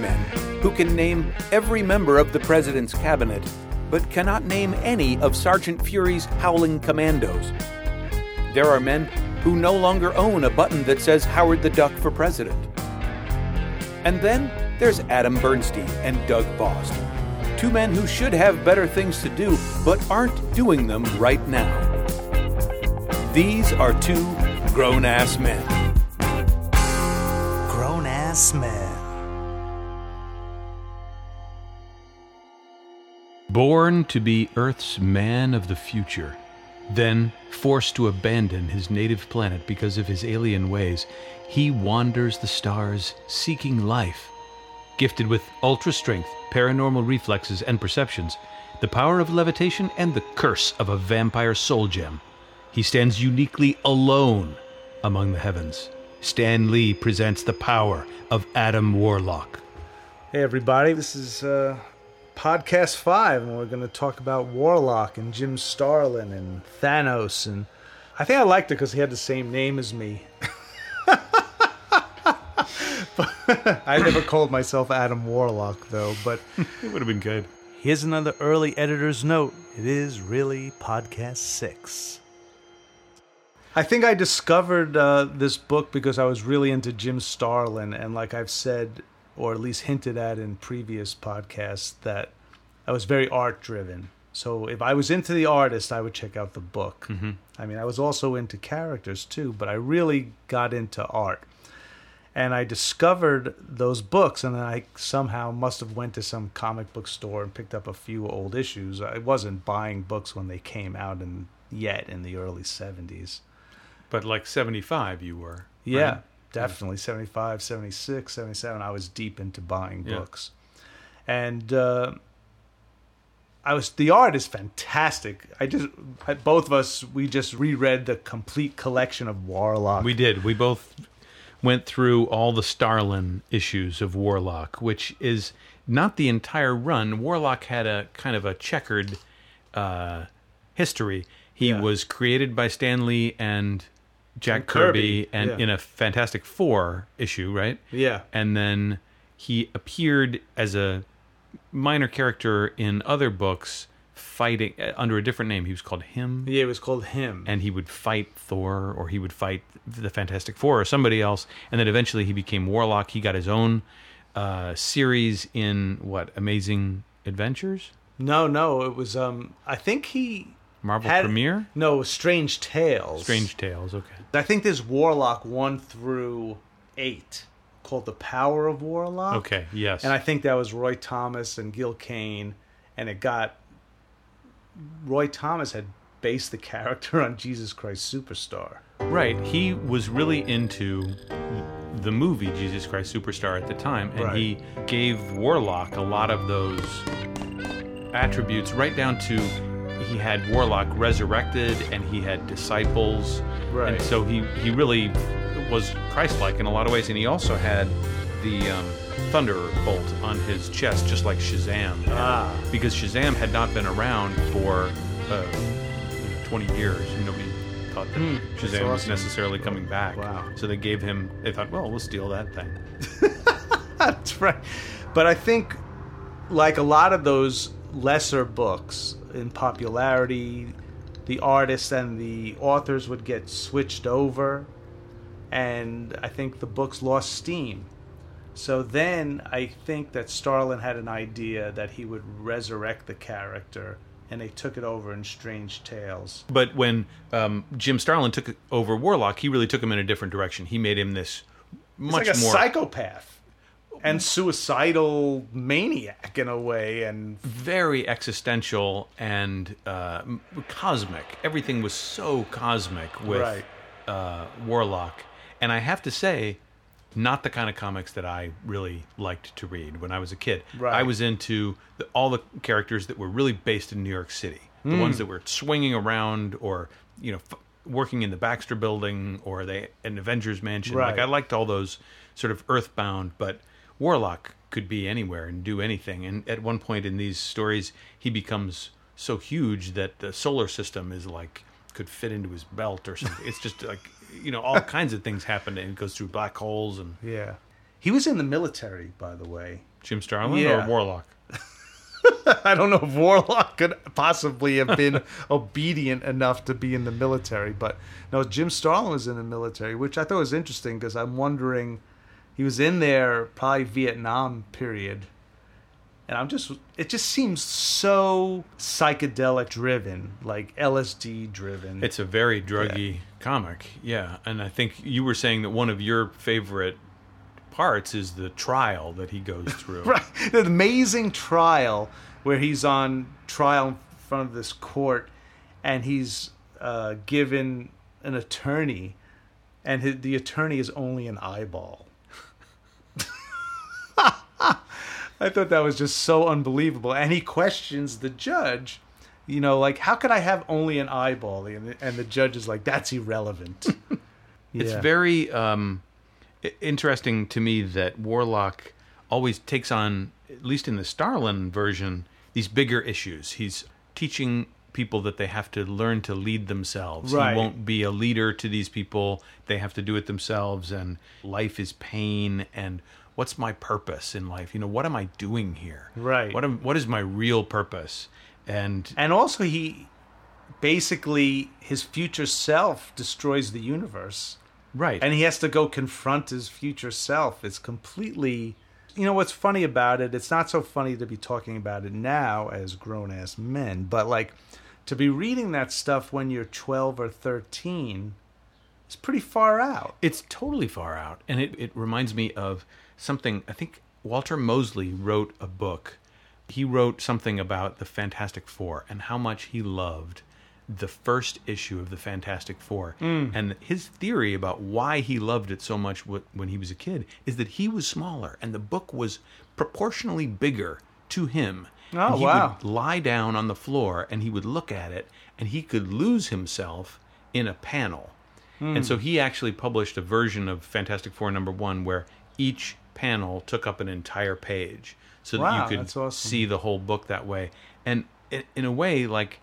men who can name every member of the president's cabinet, but cannot name any of Sergeant Fury's howling commandos. There are men who no longer own a button that says Howard the Duck for president. And then there's Adam Bernstein and Doug Bost, two men who should have better things to do, but aren't doing them right now. These are two grown ass men. Grown ass men. Born to be Earth's man of the future, then forced to abandon his native planet because of his alien ways, he wanders the stars seeking life. Gifted with ultra strength, paranormal reflexes, and perceptions, the power of levitation, and the curse of a vampire soul gem, he stands uniquely alone among the heavens. Stan Lee presents the power of Adam Warlock. Hey, everybody. This is uh, podcast five, and we're going to talk about Warlock and Jim Starlin and Thanos. And I think I liked it because he had the same name as me. I never called myself Adam Warlock, though. But It would have been good. here's another early editor's note it is really podcast six. I think I discovered uh, this book because I was really into Jim Starlin, and like I've said, or at least hinted at in previous podcasts, that I was very art driven. So if I was into the artist, I would check out the book. Mm-hmm. I mean, I was also into characters too, but I really got into art. And I discovered those books, and then I somehow must have went to some comic book store and picked up a few old issues. I wasn't buying books when they came out and yet in the early 70s. But like 75, you were. Yeah, right? Definitely. 75, 76, 77. I was deep into buying Yeah. books. And uh, I was, the art is fantastic. I just, I- both of us, we just reread the complete collection of Warlock. We did. We both went through all the Starlin issues of Warlock, which is not the entire run. Warlock had a kind of a checkered uh, history. He Yeah. was created by Stan Lee and Jack And Kirby, Kirby, and yeah. in a Fantastic Four issue, right? Yeah. And then he appeared as a minor character in other books, fighting uh, under a different name. He was called Him Yeah, it was called Him. and he would fight Thor or he would fight the Fantastic Four or somebody else, and then eventually he became Warlock. He got his own uh, series in what Amazing Adventures, no, no, it was, um, I think he. Marvel had- Premiere, No, Strange Tales. Strange Tales. Okay, I think there's Warlock 1 through 8 called The Power of Warlock. okay, yes, And I think that was Roy Thomas and Gil Kane, and it got Roy Thomas had based the character on Jesus Christ Superstar. right. He was really into the movie Jesus Christ Superstar at the time, and Right. he gave Warlock a lot of those attributes, right down to he had Warlock resurrected and he had disciples. Right. And so he, he really was Christ like in a lot of ways. And he also had the um, Thunderbolt on his chest, just like Shazam. Ah. Because Shazam had not been around for uh, 20 years. and Nobody thought that that's Shazam was necessarily coming back. Wow. So they gave him, they thought, well, we'll steal that thing. That's right. But I think, like a lot of those lesser books in popularity, the artists and the authors would get switched over, and I think the books lost steam. So then I think that Starlin had an idea that he would resurrect the character, and they took it over in Strange Tales. But when um, Jim Starlin took over Warlock, he really took him in a different direction. He made him this much like a more psychopath and suicidal maniac in a way, and very existential and uh, cosmic. Everything was so cosmic with Right. uh, Warlock, and I have to say, not the kind of comics that I really liked to read when I was a kid. Right. I was into the, all the characters that were really based in New York City, the Hmm. ones that were swinging around or you know. F- working in the Baxter building or they an Avengers mansion like I liked all those sort of earthbound but Warlock could be anywhere and do anything. And at one point in these stories, he becomes so huge that the solar system is like could fit into his belt or something. It's just like you know all kinds of things happen and it goes through black holes and Yeah. He was in the military, by the way. Jim Starlin Yeah. or Warlock? I don't know if Warlock could possibly have been obedient enough to be in the military, but no, Jim Starlin was in the military, which I thought was interesting because I'm wondering he was in there probably Vietnam period, and I'm just it just seems so psychedelic driven, like LSD driven. It's a very druggy comic, yeah. And I think you were saying that one of your favorite parts is the trial that he goes through. right, an amazing trial where he's on trial in front of this court, and he's uh, given an attorney, and his, the attorney is only an eyeball. I thought that was just so unbelievable, and he questions the judge. You know, like how could I have only an eyeball? And the, and the judge is like, "That's irrelevant." It's very um, interesting to me that Warlock always takes on, at least in the Starlin version, these bigger issues. He's teaching people that they have to learn to lead themselves. Right. He won't be a leader to these people. They have to do it themselves. And life is pain. And what's my purpose in life? You know, what am I doing here? Right. What am, What is my real purpose? And And also, he basically his future self destroys the universe, right. and he has to go confront his future self. It's completely, you know, what's funny about it? It's not so funny to be talking about it now as grown ass men, but like to be reading that stuff when you're 12 or 13 is pretty far out. It's totally far out. And it, it reminds me of something, I think Walter Mosley wrote a book. He wrote something about the Fantastic Four and how much he loved the first issue of the Fantastic Four. Hmm. And his theory about why he loved it so much when he was a kid is that he was smaller and the book was proportionally bigger to him. Oh, And he wow. would lie down on the floor and he would look at it and he could lose himself in a panel. And hmm. so he actually published a version of Fantastic Four number one where each panel took up an entire page so that you could awesome. see the whole book that way. And in a way, like,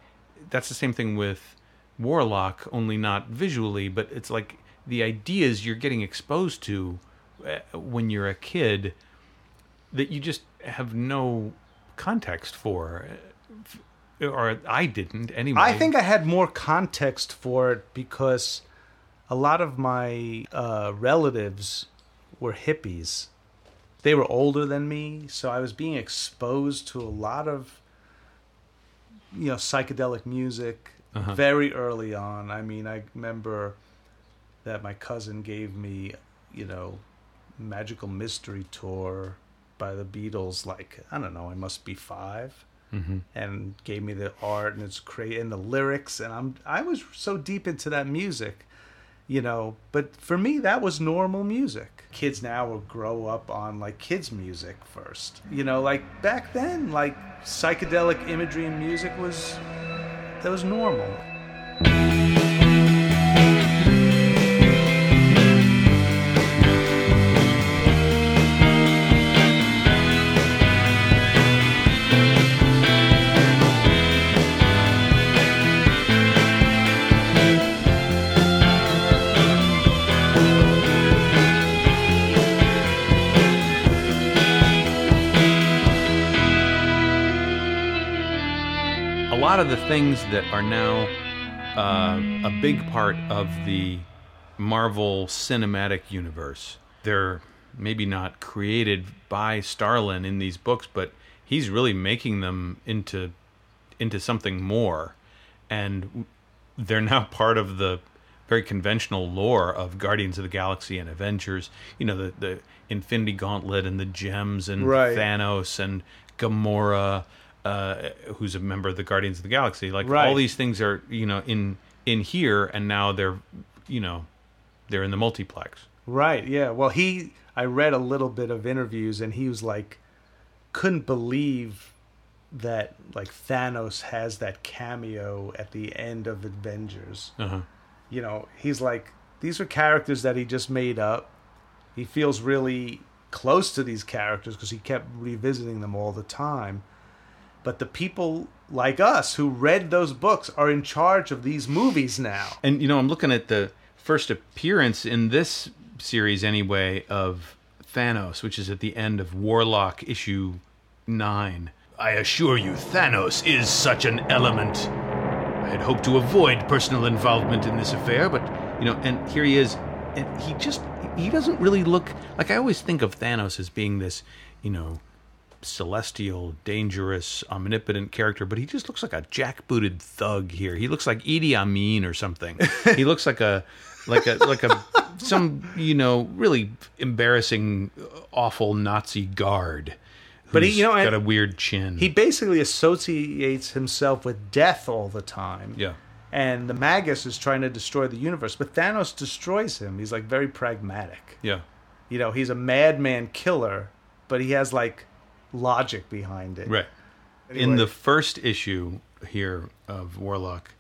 that's the same thing with Warlock, only not visually, but it's like the ideas you're getting exposed to uh, when you're a kid that you just have no context for. uh, Or I didn't anyway. I think I had more context for it because a lot of my uh, relatives were hippies. They were older than me, so I was being exposed to a lot of you know psychedelic music uh-huh. very early on. I mean, I remember that my cousin gave me, you know, Magical Mystery Tour by the Beatles. Like I don't know, I must be five mm-hmm. and gave me the art and it's great and the lyrics and I'm I was so deep into that music, you know. But for me, that was normal music. Kids now will grow up on like kids music first, you know. Like back then, like psychedelic imagery and music was that was normal. Things that are now uh, a big part of the Marvel cinematic universe, they're maybe not created by Starlin in these books, but he's really making them into into something more, and they're now part of the very conventional lore of Guardians of the Galaxy and Avengers. You know, the the Infinity Gauntlet and the gems and Right. Thanos and Gamora, uh, who's a member of the Guardians of the Galaxy. Like Right. all these things are you know in in here, and now they're you know they're in the multiplex. Right, yeah. Well, he I read a little bit of interviews and he was like couldn't believe that like Thanos has that cameo at the end of Avengers. Uh-huh. You know, he's like these are characters that he just made up. He feels really close to these characters because he kept revisiting them all the time. But the people like us who read those books are in charge of these movies now. And you know, I'm looking at the first appearance in this series anyway of Thanos, which is at the end of Warlock issue 9. I assure you, Thanos is such an element. I had hoped to avoid personal involvement in this affair, but, you know, and here he is, and he just, he doesn't really look like I always think of Thanos as being this, you know, celestial, dangerous, omnipotent character, but he just looks like a jackbooted thug here. He looks like Idi Amin or something. he looks like a like a like a some you know really embarrassing, uh, awful Nazi guard. But he- you know, got a weird chin. He basically associates himself with death all the time. yeah. And the Magus is trying to destroy the universe, but Thanos destroys him. He's like very pragmatic. Yeah. You know, he's a madman killer, but he has like logic behind it. Right. In the first issue here of Warlock,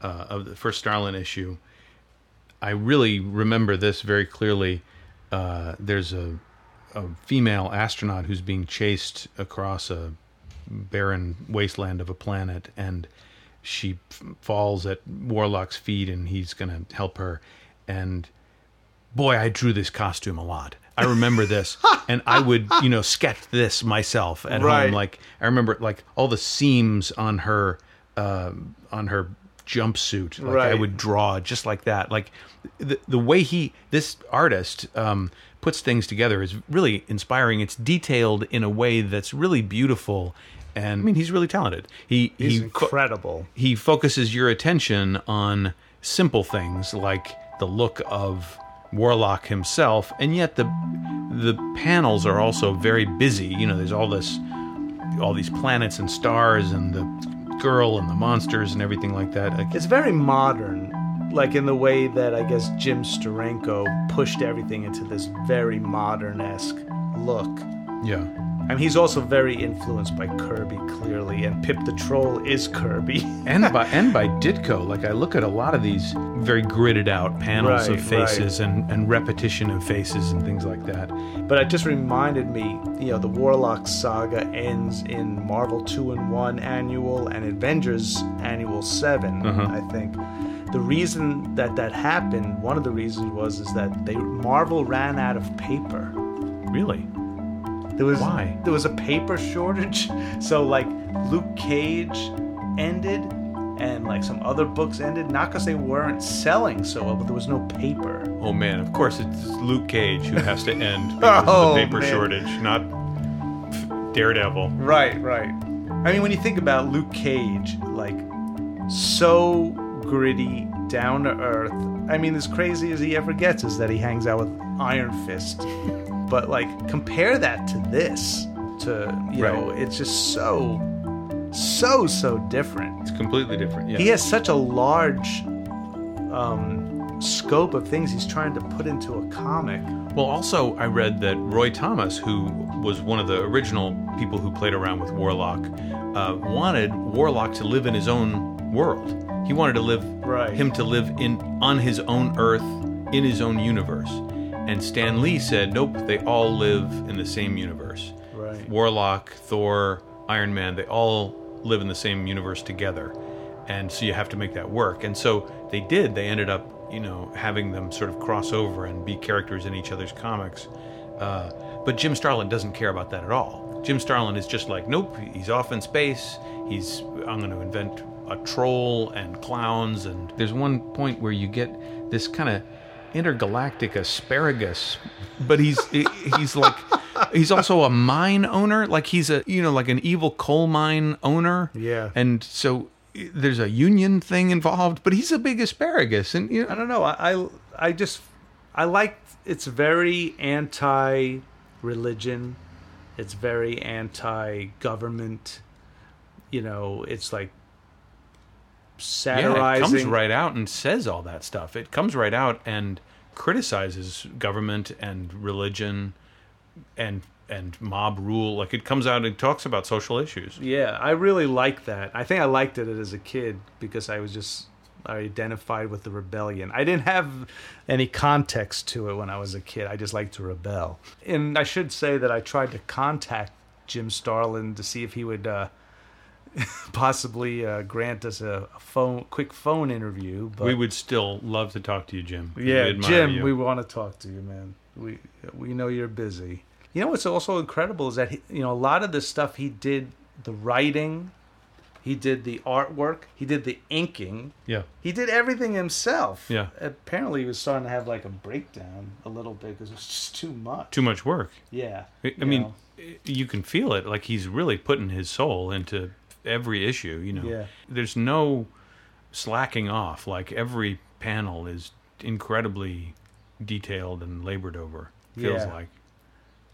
uh, of the first Starlin issue, I really remember this very clearly. Uh, there's a, a female astronaut who's being chased across a barren wasteland of a planet, and she f- falls at Warlock's feet, and he's going to help her. And boy, I drew this costume a lot. I remember this, and I would, you know, sketch this myself at Right. home. Like I remember, like all the seams on her, um on her jumpsuit. Like I Right. would draw just like that. Like the the way he, this artist, um, puts things together is really inspiring. It's detailed in a way that's really beautiful, and I mean, he's really talented. He He's he fo- incredible. he focuses your attention on simple things like the look of Warlock himself, and yet the the panels are also very busy. You know, there's all this, all these planets and stars, and the girl and the monsters and everything like that. It's very modern, like in the way that I guess Jim Steranko pushed everything into this very modern esque look. yeah, I mean, he's also very influenced by Kirby, clearly, and Pip the Troll is Kirby. and by and by Ditko. Like I look at a lot of these very gridded out panels Right, of faces and and repetition of faces and things like that. but it just reminded me, you know, the Warlock saga ends in Marvel Two-in-One annual and Avengers annual 7, Uh-huh. I think. The reason that that happened, one of the reasons was is that they Marvel ran out of paper. Really, There was Why? there was a paper shortage. So like Luke Cage ended and like some other books ended, not because they weren't selling so well, but there was no paper. Oh man, of course it's Luke Cage who has to end because Oh, of the oh, paper man. shortage, not Daredevil. Right, right. I mean, when you think about Luke Cage, like so gritty, down to earth. I mean, as crazy as he ever gets is that he hangs out with Iron Fist. but like, compare that to this. To you know, it's just so, so, so different. It's completely different. Yeah. He has such a large um, scope of things he's trying to put into a comic. Well, also I read that Roy Thomas, who was one of the original people who played around with Warlock, uh, wanted Warlock to live in his own world. He wanted to live Right. him to live in on his own Earth, in his own universe. And Stan Lee said, "Nope, they all live in the same universe." Right. Warlock, Thor, Iron Man, they all live in the same universe together. And so you have to make that work. And so they did. They ended up, you know, having them sort of cross over and be characters in each other's comics. Uh, but Jim Starlin doesn't care about that at all. Jim Starlin is just like, nope, he's off in space. He's, I'm going to invent a troll and clowns. And there's one point where you get this kind of intergalactic asparagus, but he's he's like he's also a mine owner. Like he's a you know like an evil coal mine owner. Yeah. and so eh, there's a union thing involved, but he's a big asparagus, and you know, I don't know. I, I, I just, I like. It's very anti-religion. It's very anti-government. You know, it's like yeah, it comes right out and says all that stuff. It comes right out and criticizes government and religion and and mob rule. Like it comes out and talks about social issues. Yeah, I really like that. I think I liked it as a kid because I was just I identified with the rebellion. I didn't have any context to it when I was a kid. I just liked to rebel. And I should say that I tried to contact Jim Starlin to see if he would uh, possibly uh, grant us a, a phone quick phone interview. But we would still love to talk to you, Jim. Yeah, admire Jim, you. we want to talk to you, man. We we know you're busy. You know what's also incredible is that he, you know a lot of the stuff he did, the writing, he did the artwork, he did the inking, Yeah. he did everything himself. Yeah. Apparently, he was starting to have like a breakdown a little bit because it was just too much. Too much work. Yeah. I I mean, know. you can feel it. Like he's really putting his soul into every issue. You know, Yeah. there's no slacking off. Like every panel is incredibly detailed and labored over. Feels Yeah. like.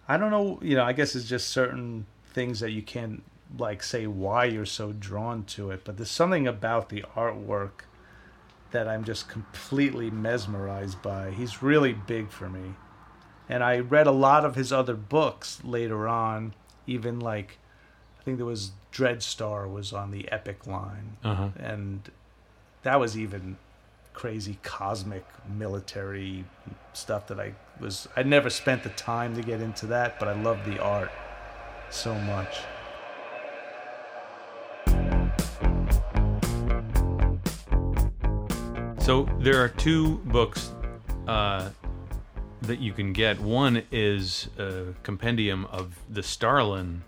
I don't know. You know, I guess it's just certain things that you can't like say why you're so drawn to it, but there's something about the artwork that I'm just completely mesmerized by. He's really big for me. And I read a lot of his other books later on, even like I think there was Dreadstar was on the Epic line. Uh huh. And that was even crazy cosmic military stuff that I was I never spent the time to get into that, but I love the art so much. So there are two books uh, that you can get. One is a compendium of the Starlin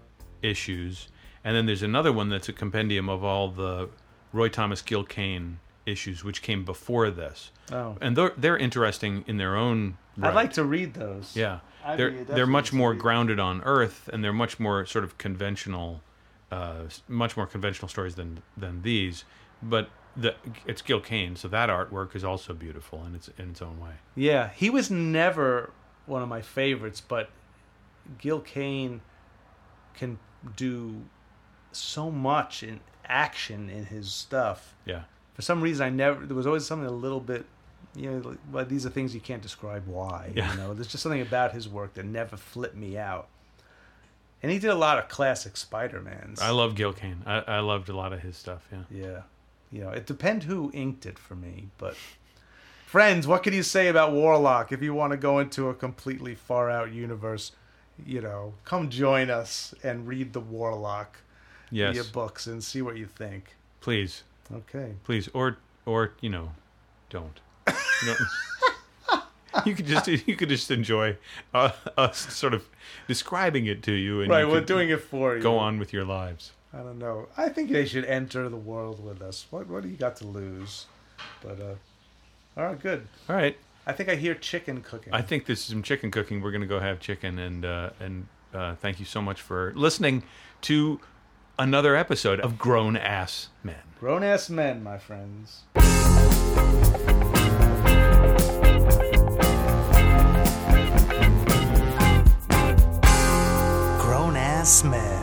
issues, and then there's another one that's a compendium of all the Roy Thomas Gil Kane issues, which came before this. Oh. And they're they're interesting in their own. Right. I'd like to read those. Yeah, I'd they're they're much more grounded on Earth, and they're much more sort of conventional, uh, much more conventional stories than than these. But the it's Gil Kane, so that artwork is also beautiful in its in its own way. Yeah, he was never one of my favorites, but Gil Kane can do so much in action in his stuff. Yeah, For some reason, I never. There was always something a little bit. You know, like, well, these are things you can't describe why. Yeah. You know, there's just something about his work that never flipped me out. And he did a lot of classic Spider-Mans. I love Gil Kane. I, I loved a lot of his stuff. Yeah. Yeah. You know, it depends who inked it for me, but friends, what can you say about Warlock if you want to go into a completely far out universe, you know, come join us and read the Warlock Yes. your books and see what you think. Please, Okay. please, or or you know, don't. You, know, you could just you could just enjoy uh, us sort of describing it to you, and Right, you we're doing it for you. Go on with your lives. I don't know. I think they should enter the world with us. What what do you got to lose? But uh all right, good. All right. I think I hear chicken cooking. I think there's some chicken cooking. We're gonna go have chicken, and uh, and uh, thank you so much for listening to another episode of Grown Ass Men. Grown Ass Men, my friends. Grown Ass Men.